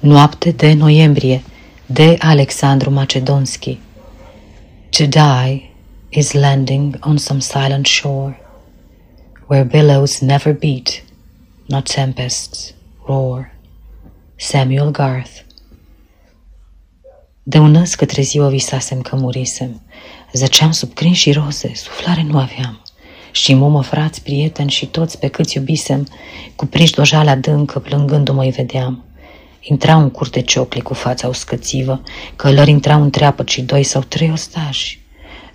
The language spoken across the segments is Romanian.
Noapte de noiembrie de Alexandru Macedonski. To die is landing on some silent shore Where billows never beat, not tempests roar. Samuel Garth. De un năs către ziua visasem că murisem. Zăceam sub crin și roze, suflare nu aveam. Și mumă, frați, prieteni și toți pe câți iubisem, cuprinși dojale adâncă, plângându-mă îi vedeam. Intrau în curte ciocli cu fața uscățivă, călări intrau în treapă și doi sau trei ostași.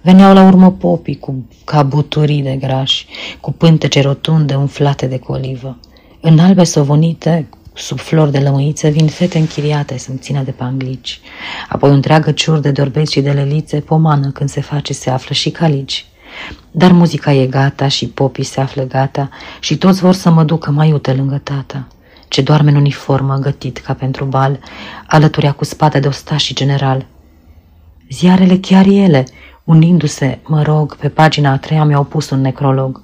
Veneau la urmă popii cu cabuturii de grași, cu pântece rotunde umflate de colivă. În albe sovonite, sub flori de lămâiță, vin fete închiriate să-mi țină de panglici. Apoi o întreagă ciur de orbeți și de lelițe, pomană când se face se află și calici. Dar muzica e gata și popii se află gata și toți vor să mă ducă mai iute lângă tata, ce doarme în uniformă, gătit ca pentru bal, alăturea cu spate de ostaș și general. Ziarele chiar ele, unindu-se, mă rog, pe pagina a treia mi-au pus un necrolog.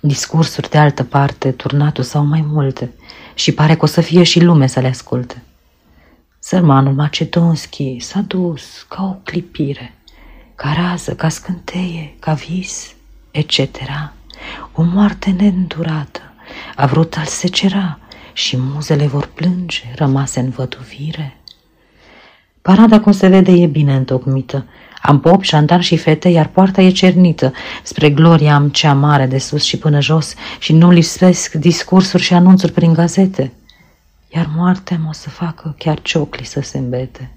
Discursuri de altă parte, turnatul sau mai multe, și pare că o să fie și lume să le asculte. Sărmanul Macedonski s-a dus ca o clipire ca rază, ca scânteie, ca vis, etc. O moarte neîndurată a vrut al secera și muzele vor plânge, rămase în văduvire. Parada, cum se vede, e bine întocmită. Am pop, șantar și fete, iar poarta e cernită. Spre gloria am cea mare de sus și până jos și nu lipsesc discursuri și anunțuri prin gazete. Iar moartea mă o să facă chiar ciocli să se îmbete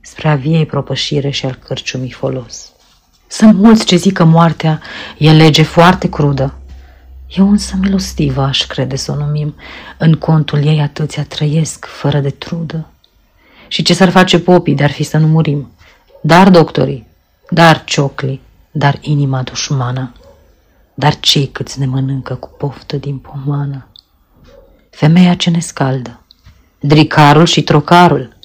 spre a viei propășire și al cărciumii folos. Sunt mulți ce zic că moartea e lege foarte crudă. Eu însă milostivă aș crede să o numim. În contul ei atâția trăiesc fără de trudă. Și ce s-ar face popii de-ar fi să nu murim? Dar doctorii, dar ciocli, dar inima dușmană, dar cei câți ne mănâncă cu poftă din pomană. Femeia ce ne scaldă, dricarul și trocarul,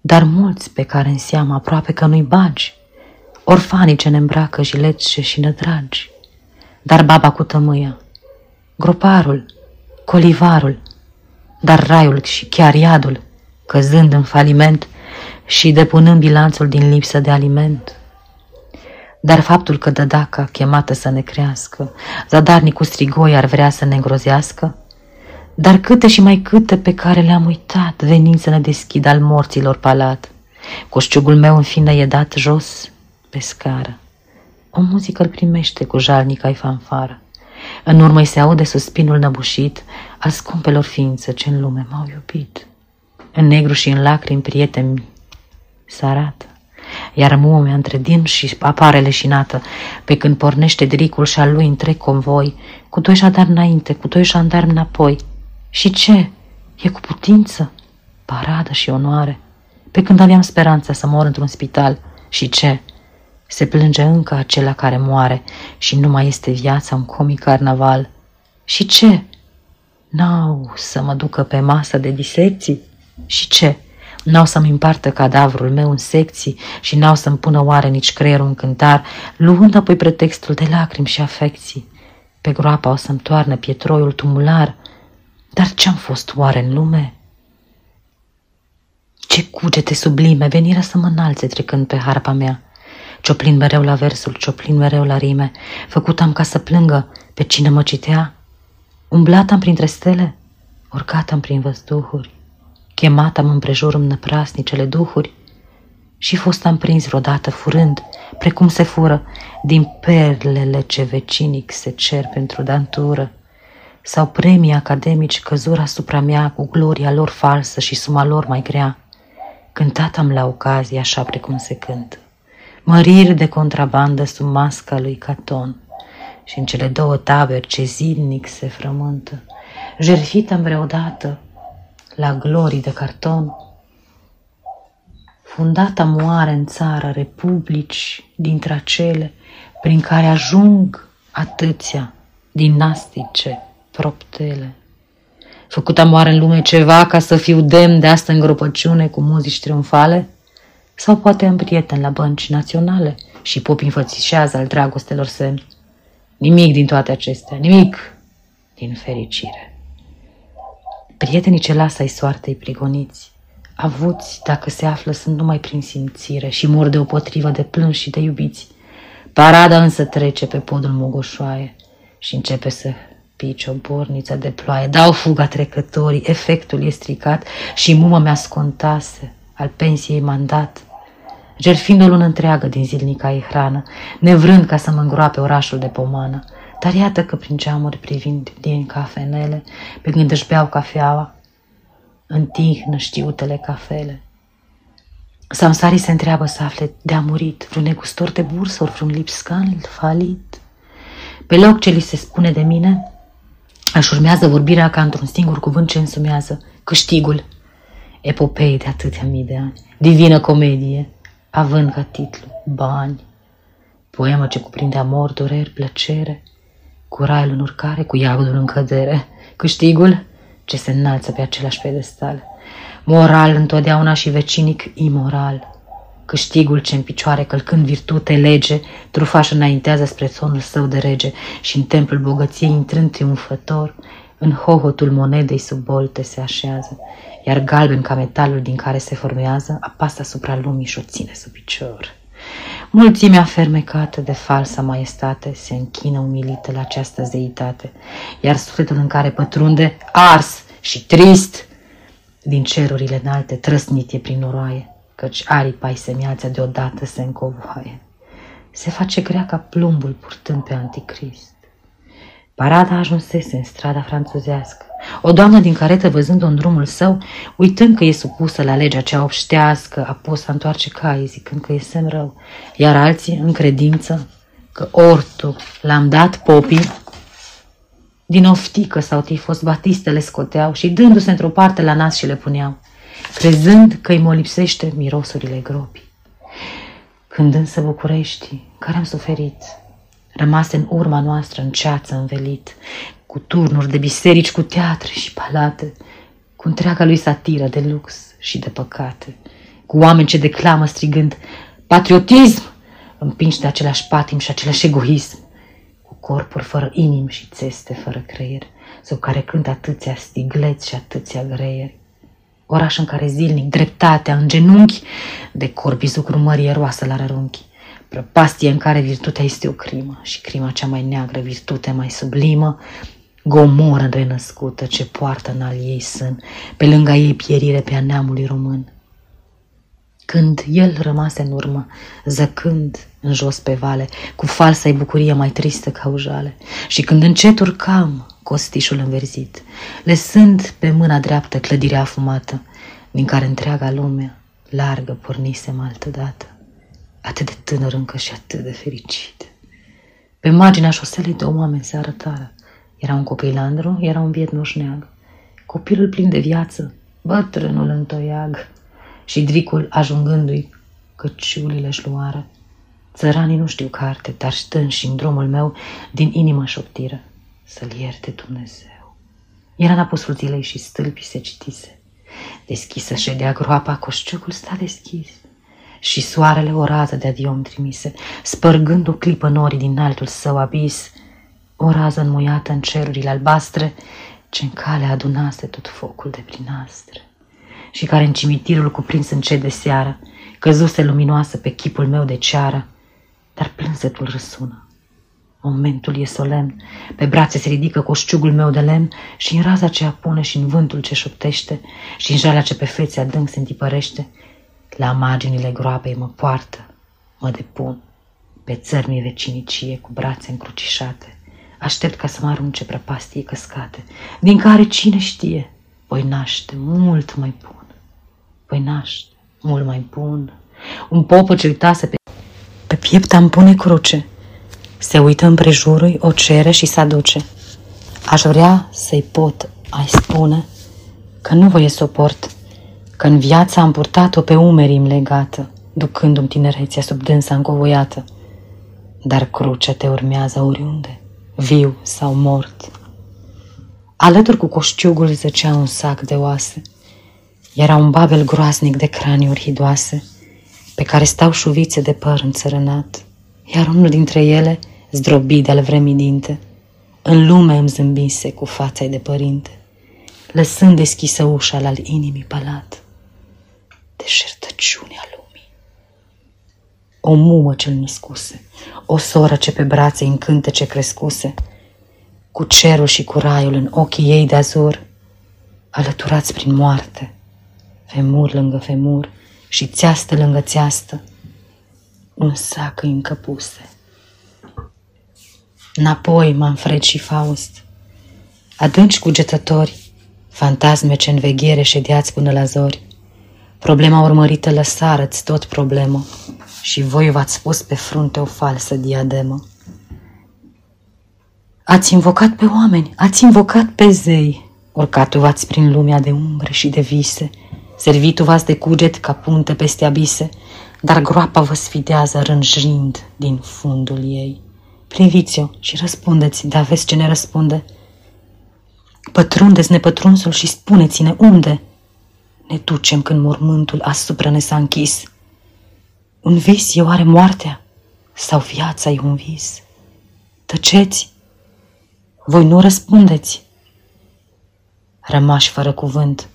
dar mulți pe care în seamă aproape că nu-i bagi, orfanii ce ne îmbracă jilece și nădragi, dar baba cu tămâia, groparul, colivarul, dar raiul și chiar iadul, căzând în faliment și depunând bilanțul din lipsă de aliment. Dar faptul că dădaca, chemată să ne crească, zadarnicul strigoi ar vrea să ne îngrozească, dar câte și mai câte pe care le-am uitat, venind să ne deschid al morților palat. Coșciugul meu în fine e dat jos pe scară. O muzică îl primește cu jalnic ai fanfară. În urmă se aude suspinul năbușit al scumpelor ființe ce în lume m-au iubit. În negru și în lacrimi prieteni se arată, iar mumă mea între din și apare leșinată, pe când pornește dricul și al lui întreg convoi, cu doi șandar înainte, cu doi șandar înapoi, și ce? E cu putință? Paradă și onoare. Pe când aveam speranța să mor într-un spital. Și ce? Se plânge încă acela care moare și nu mai este viața un comic carnaval. Și ce? N-au să mă ducă pe masă de disecții? Și ce? N-au să-mi împartă cadavrul meu în secții și n-au să-mi pună oare nici creierul în cântar, luând apoi pretextul de lacrimi și afecții. Pe groapa o să-mi toarnă pietroiul tumular, dar ce-am fost oare în lume? Ce cugete sublime veniră să mă înalțe trecând pe harpa mea. Cioplin mereu la versul, cioplin mereu la rime, făcut am ca să plângă pe cine mă citea. Umblat am printre stele, urcat am prin văzduhuri, chemat am împrejur năprasnicele duhuri și fost am prins vreodată furând, precum se fură, din perlele ce vecinic se cer pentru dantură sau premii academici căzură asupra mea cu gloria lor falsă și suma lor mai grea. Cântat am la ocazie așa precum se cântă. Măriri de contrabandă sub masca lui Caton și în cele două taberi ce zilnic se frământă. Jerfit am vreodată la glorii de carton. Fundata moare în țară republici dintre acele prin care ajung atâția dinastice proptele. Făcuta moare în lume ceva ca să fiu demn de asta îngropăciune cu muzici triumfale? Sau poate am prieten la bănci naționale și pop înfățișează al dragostelor semn? Nimic din toate acestea, nimic din fericire. Prietenii ce lasă ai soartei prigoniți, avuți, dacă se află, sunt numai prin simțire și mor de o potrivă de plâns și de iubiți. Parada însă trece pe podul Mogoșoaie și începe să pici o borniță de ploaie. Dau fuga trecătorii, efectul e stricat și mumă mea scontase, al pensiei mandat. Gerfind o lună întreagă din zilnica ei hrană, nevrând ca să mă îngroape orașul de pomană. Dar iată că prin geamuri privind din cafenele, pe când își beau cafeaua, întihnă știutele cafele. Samsari se întreabă să afle de-a murit vreun negustor de bursă ori vreun lipscan falit. Pe loc ce li se spune de mine, aș urmează vorbirea ca într-un singur cuvânt ce însumează câștigul. Epopei de atâtea mii de ani, divină comedie, având ca titlu bani. Poemă ce cuprinde amor, dureri, plăcere, cu raiul în urcare, cu iagul în cădere. Câștigul ce se înalță pe același pedestal. Moral întotdeauna și vecinic imoral. Câștigul ce în picioare, călcând virtute, lege, trufaș înaintează spre țonul său de rege și în templul bogăției intrând triumfător, în hohotul monedei sub bolte se așează, iar galben ca metalul din care se formează, apasă asupra lumii și o ține sub picior. Mulțimea fermecată de falsa maestate se închină umilită la această zeitate, iar sufletul în care pătrunde, ars și trist, din cerurile înalte trăsnit e prin noroaie, căci aripa-i semiața deodată se încovoaie. Se face grea ca plumbul purtând pe anticrist. Parada ajunsese în strada franțuzească. O doamnă din caretă, văzând-o în drumul său, uitând că e supusă la legea cea obștească, a pus să întoarce cai, zicând că e semn rău. Iar alții, în credință, că ortul l-am dat popii, din oftică sau tifos batiste le scoteau și dându-se într-o parte la nas și le puneau, crezând că îi molipsește mirosurile gropii. Când însă București, care am suferit, rămase în urma noastră în ceață învelit, cu turnuri de biserici, cu teatre și palate, cu întreaga lui satiră de lux și de păcate, cu oameni ce declamă strigând patriotism, împinși de același patim și același egoism, cu corpuri fără inim și țeste fără creier, sub care cântă atâția stigleți și atâția greieri. Oraș în care zilnic dreptatea în genunchi, de corbi zucru mărie roasă la rărunchi, prăpastie în care virtutea este o crimă și crima cea mai neagră, virtutea mai sublimă, gomoră renăscută ce poartă în al ei sân, pe lângă ei pierire pe a neamului român. Când el rămase în urmă, zăcând în jos pe vale, cu falsa bucurie mai tristă ca ujale, și când încet urcam costișul înverzit, lăsând pe mâna dreaptă clădirea afumată, din care întreaga lume largă pornisem altădată, atât de tânăr încă și atât de fericit. Pe marginea șoselei de oameni se arătară, era un copilandru, era un biet moșneag. Copilul plin de viață, bătrânul în toiag și dricul ajungându-i căciulile își luară. Țăranii nu știu carte, dar stând și în drumul meu din inimă șoptiră să-l ierte Dumnezeu. Era în apusul zilei și stâlpii se citise. Deschisă ședea groapa, coșciucul sta deschis și soarele o rază de adiom trimise, spărgând o clipă norii din altul său abis, o rază înmuiată în cerurile albastre, ce în cale adunase tot focul de prin astre și care în cimitirul cuprins în de seară, căzuse luminoasă pe chipul meu de ceară, dar plânsetul răsună. Momentul e solemn, pe brațe se ridică coșciugul meu de lemn și în raza ce apune și în vântul ce șoptește și în jalea ce pe fețe adânc se întipărește, la marginile groapei mă poartă, mă depun, pe țărmii vecinicie cu brațe încrucișate. Aștept ca să mă arunce prăpastie căscate, din care cine știe, voi naște mult mai bun. Voi naște mult mai bun. Un popă ce uitase pe, pe piept am pune cruce. Se uită împrejurul, o cere și se aduce. Aș vrea să-i pot, ai spune, că nu voi suport, că în viața am purtat-o pe umerii legată, ducându-mi tinerețea sub dânsa încovoiată. Dar crucea te urmează oriunde viu sau mort. Alături cu coșciugul zăcea un sac de oase. Era un babel groaznic de craniuri hidoase, pe care stau șuvițe de păr înțărănat, iar unul dintre ele, zdrobit de-al vremii dinte, în lume îmi zâmbise cu fața de părinte. lăsând deschisă ușa al inimii palat. Deșertăciunea lumii. O mumă cel născuse, o soră ce pe brațe încânte ce crescuse, cu cerul și cu raiul în ochii ei de azur, alăturați prin moarte, femur lângă femur și țeastă lângă țeastă, un sac încăpuse. Înapoi, Manfred și Faust, adânci cugetători, fantasme ce în veghere ședeați până la zori, problema urmărită lăsarăți tot problemă și voi v-ați pus pe frunte o falsă diademă. Ați invocat pe oameni, ați invocat pe zei, orcatul v-ați prin lumea de umbre și de vise, servitul v-ați de cuget ca punte peste abise, dar groapa vă sfidează rânjind din fundul ei. Priviți-o și răspundeți, de aveți ce ne răspunde. Pătrundeți nepătrunsul și spuneți-ne unde ne ducem când mormântul asupra ne s-a închis. Un vis e oare moartea sau viața e un vis? Tăceți, voi nu răspundeți. Rămași fără cuvânt,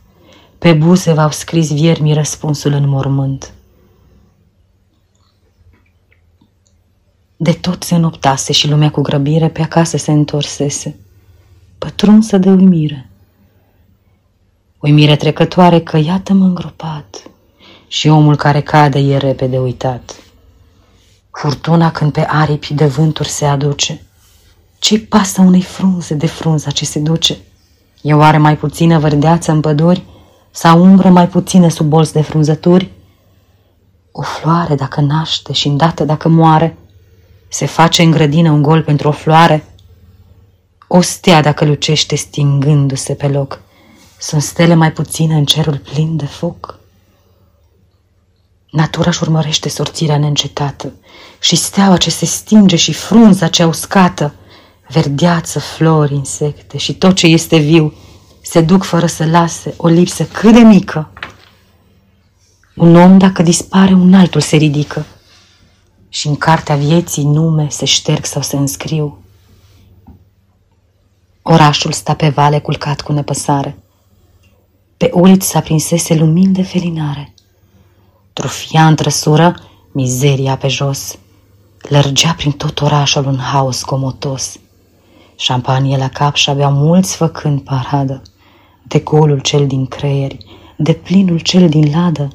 pe buze v-au scris viermii răspunsul în mormânt. De tot se înoptase și lumea cu grăbire pe acasă se întorsese, pătrunsă de uimire. Uimire trecătoare că iată-mă îngropat și omul care cade e repede uitat. Furtuna când pe aripi de vânturi se aduce, ce pasă unei frunze de frunza ce se duce? E oare mai puțină vărdeață în păduri sau umbră mai puțină sub bolți de frunzături? O floare dacă naște și îndată dacă moare, se face în grădină un gol pentru o floare? O stea dacă lucește stingându-se pe loc, sunt stele mai puține în cerul plin de foc? Natura își urmărește sorțirea neîncetată și steaua ce se stinge și frunza ce uscată, verdeață, flori, insecte și tot ce este viu, se duc fără să lase o lipsă cât de mică. Un om, dacă dispare, un altul se ridică și în cartea vieții nume se șterg sau se înscriu. Orașul sta pe vale culcat cu nepăsare. Pe uliți aprinsese lumini de felinare. Trufia în trăsură mizeria pe jos. Lărgea prin tot orașul un haos comotos. Șampanie la cap și abia mulți făcând paradă. De golul cel din creieri, de plinul cel din ladă.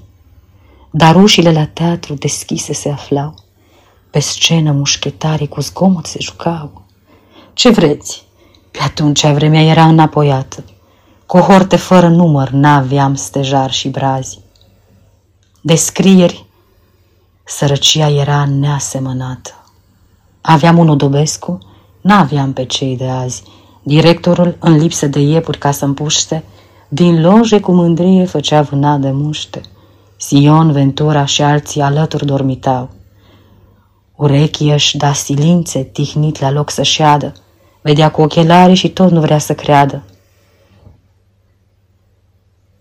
Dar ușile la teatru deschise se aflau pe scenă mușchetarii cu zgomot se jucau. Ce vreți? Pe atunci vremea era înapoiată. Cohorte fără număr n-aveam stejar și brazi. Descrieri, sărăcia era neasemănată. Aveam un Odobescu, n-aveam pe cei de azi. Directorul, în lipsă de iepuri ca să împuște, din loje cu mândrie făcea vâna de muște. Sion, Ventura și alții alături dormitau. Urechii își da silințe, tihnit la loc să șeadă. Vedea cu ochelari și tot nu vrea să creadă.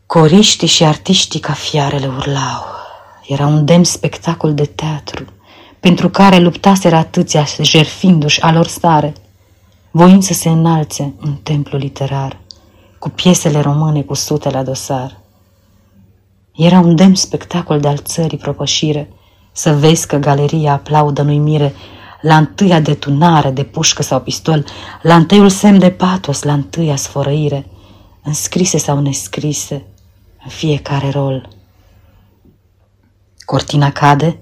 Coriștii și artiștii ca fiarele urlau. Era un demn spectacol de teatru, pentru care luptaseră atâția jerfindu-și a lor stare, voind să se înalțe în templu literar, cu piesele române cu sute la dosar. Era un demn spectacol de al țării propășire, să vezi că galeria aplaudă nu mire la întâia detunare de pușcă sau pistol, la întâiul semn de patos, la întâia sfărăire, înscrise sau nescrise, în fiecare rol. Cortina cade,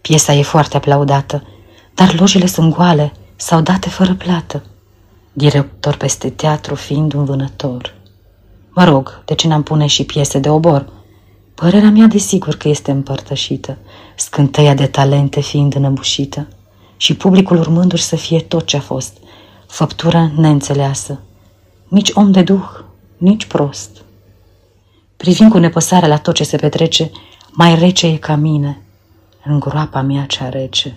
piesa e foarte aplaudată, dar lojile sunt goale sau date fără plată. Director peste teatru fiind un vânător. Mă rog, de ce n-am pune și piese de obor? Părerea mea desigur că este împărtășită, scântăia de talente fiind înăbușită și publicul urmându-și să fie tot ce a fost, făptura neînțeleasă, nici om de duh, nici prost. Privind cu nepăsare la tot ce se petrece, mai rece e ca mine, în groapa mea cea rece,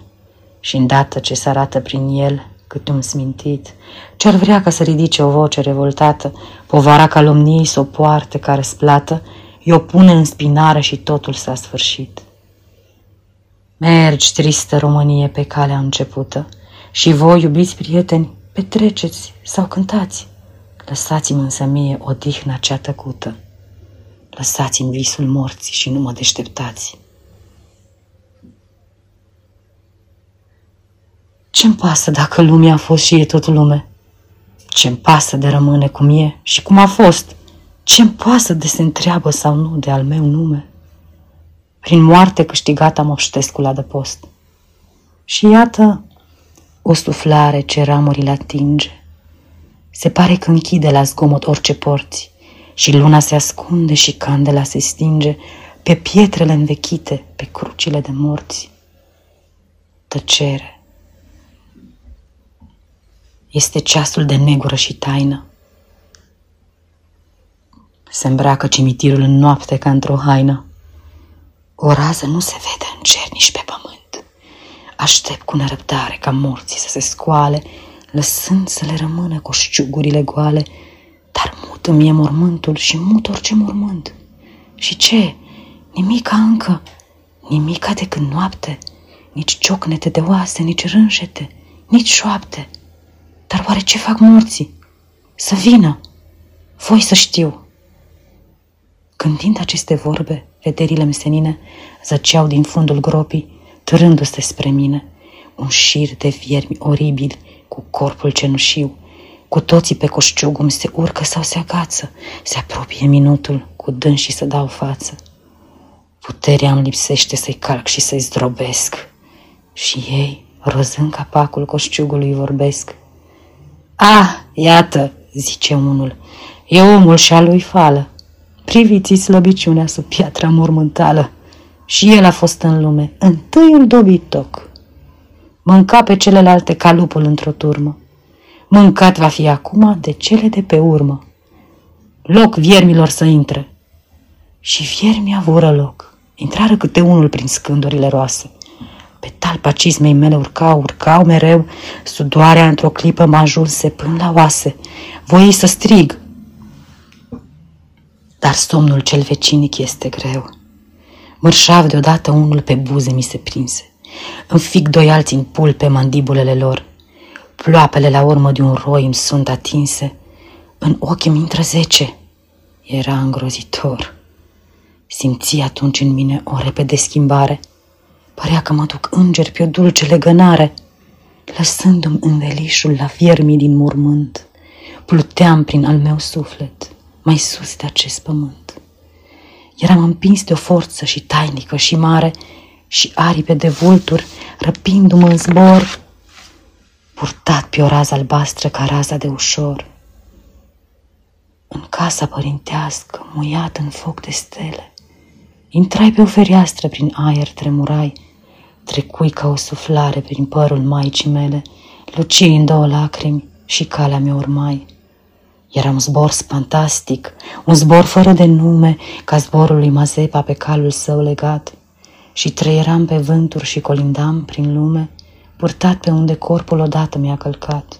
și îndată ce se arată prin el cât un smintit, ce-ar vrea ca să ridice o voce revoltată, povara calomniei să o poarte ca răsplată, i-o pune în spinare și totul s-a sfârșit. Mergi, tristă Românie, pe calea începută și voi, iubiți prieteni, petreceți sau cântați. Lăsați-mi însă mie odihna cea tăcută. Lăsați-mi visul morții și nu mă deșteptați. Ce-mi pasă dacă lumea a fost și e tot lume? Ce-mi pasă de rămâne cum e și cum a fost? Ce-mi pasă de se întreabă sau nu de al meu nume? Prin moarte câștigată moștesc cu adăpost. Și iată o suflare ce ramurile atinge. Se pare că închide la zgomot orice porți și luna se ascunde și candela se stinge pe pietrele învechite, pe crucile de morți. Tăcere. Este ceasul de negură și taină. Se îmbracă cimitirul în noapte ca într-o haină. O rază nu se vede în cer nici pe pământ. Aștept cu nerăbdare ca morții să se scoale, lăsând să le rămână coșciugurile goale, dar mut îmi e mormântul și mut orice mormânt. Și ce? Nimica încă, nimica decât noapte, nici ciocnete de oase, nici rânșete, nici șoapte. Dar oare ce fac morții? Să vină, voi să știu. Gândind aceste vorbe, vederile mesenine zăceau din fundul gropii, târându-se spre mine, un șir de viermi oribili cu corpul cenușiu, cu toții pe coșciugum se urcă sau se agață, se apropie minutul cu și să dau față. Puterea îmi lipsește să-i calc și să-i zdrobesc. Și ei, rozând capacul coșciugului, vorbesc. Ah, iată, zice unul, e omul și-a lui fală. Priviți slăbiciunea sub piatra mormântală. Și el a fost în lume, întâiul dobitoc. Mânca pe celelalte ca lupul într-o turmă. Mâncat va fi acum de cele de pe urmă. Loc viermilor să intre. Și viermii avură loc. Intrară câte unul prin scândurile roase. Pe talpa cizmei mele urcau, urcau mereu, sudoarea într-o clipă mă ajunse până la oase. Voi să strig, dar somnul cel vecinic este greu. Mărșav deodată unul pe buze mi se prinse. Înfic doi alții în pul pe mandibulele lor. Ploapele la urmă de un roi îmi sunt atinse. În ochi mi intră zece. Era îngrozitor. Simți atunci în mine o repede schimbare. Părea că mă duc înger pe o dulce legănare. Lăsându-mi învelișul la fiermii din mormânt, pluteam prin al meu suflet mai sus de acest pământ. Eram împins de o forță și tainică și mare și aripe de vulturi, răpindu-mă în zbor, purtat pe o rază albastră ca raza de ușor. În casa părintească, muiat în foc de stele, intrai pe o fereastră prin aer, tremurai, trecui ca o suflare prin părul maicii mele, lucii în două lacrimi și calea mea urmai. Era un zbor fantastic, un zbor fără de nume, ca zborul lui Mazepa pe calul său legat. Și trăieram pe vânturi și colindam prin lume, purtat pe unde corpul odată mi-a călcat.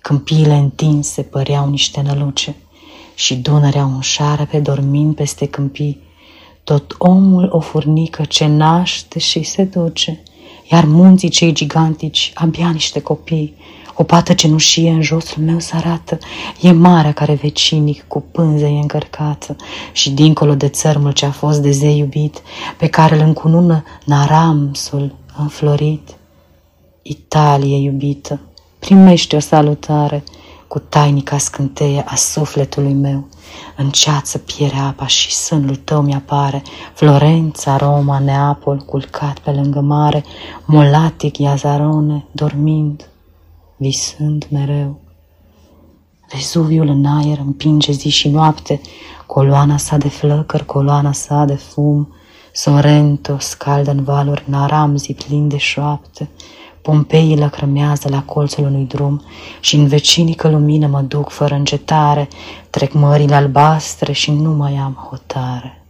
Câmpiile întinse păreau niște năluce și Dunărea un șarpe dormind peste câmpii. Tot omul o furnică ce naște și se duce, iar munții cei gigantici abia niște copii, o pată cenușie în josul meu se arată, e marea care vecinic cu pânze e încărcată și dincolo de țărmul ce a fost de zei iubit, pe care îl încunună Naramsul înflorit. Italie iubită, primește o salutare cu tainica scânteie a sufletului meu. În ceață piere apa și sânul tău mi-apare, Florența, Roma, Neapol, culcat pe lângă mare, Molatic, Iazarone, dormind, visând mereu. Vezuviul în aer împinge zi și noapte, coloana sa de flăcări, coloana sa de fum, Sorrento scaldă în valuri naramzi plin de șoapte, Pompeii lăcrămează la colțul unui drum și în vecinică lumină mă duc fără încetare, trec mările albastre și nu mai am hotare.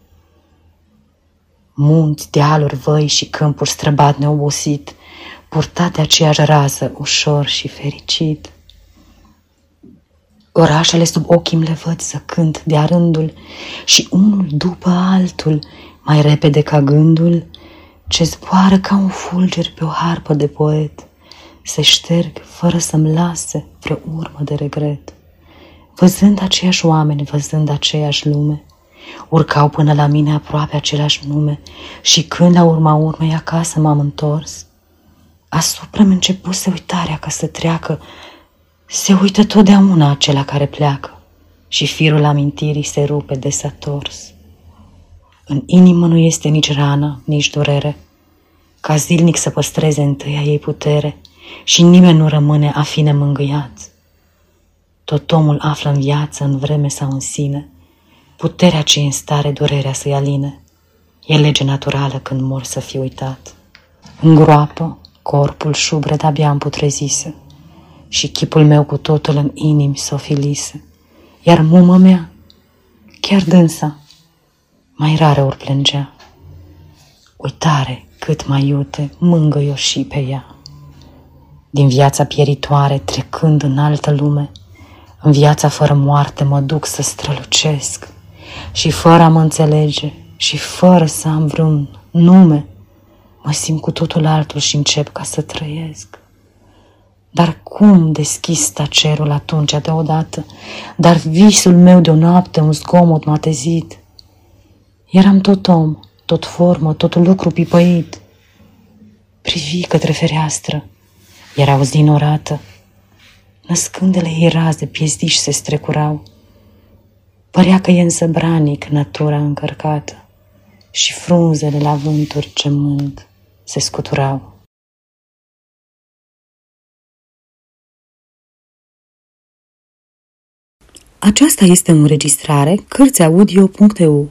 Munți, dealuri, văi și câmpuri străbat neobosit, purtat de aceeași rază, ușor și fericit. Orașele sub ochii le văd zăcând de-a rândul și unul după altul, mai repede ca gândul, ce zboară ca un fulger pe o harpă de poet, se șterg fără să-mi lase vreo urmă de regret. văzând aceiași oameni, văzând aceeași lume, urcau până la mine aproape același nume și când la urma urmei acasă m-am întors, asupra mi să uitarea ca să treacă, se uită totdeauna acela care pleacă și firul amintirii se rupe de s-a tors. În inimă nu este nici rană, nici durere, ca zilnic să păstreze întâia ei putere și nimeni nu rămâne a fi nemângâiat. Tot omul află în viață, în vreme sau în sine, puterea ce în stare durerea să-i aline. E lege naturală când mor să fie uitat. În groapă, corpul șubred abia împutrezise și chipul meu cu totul în inimi s-o filise. Iar mumă mea, chiar dânsa, mai rare ori plângea. Uitare cât mai iute, mângă-i-o și pe ea. Din viața pieritoare, trecând în altă lume, în viața fără moarte mă duc să strălucesc și fără a mă înțelege și fără să am vreun nume, mă simt cu totul altul și încep ca să trăiesc. Dar cum deschis cerul atunci deodată, dar visul meu de o noapte un zgomot m-a tezit. Eram tot om, tot formă, tot lucru pipăit. Privi către fereastră, era o zi norată. Născândele ei raze piezdiși se strecurau. Părea că e însă branic natura încărcată și frunzele la vânturi gemând se scuturau. Aceasta este o înregistrare Cărțiaudio.eu.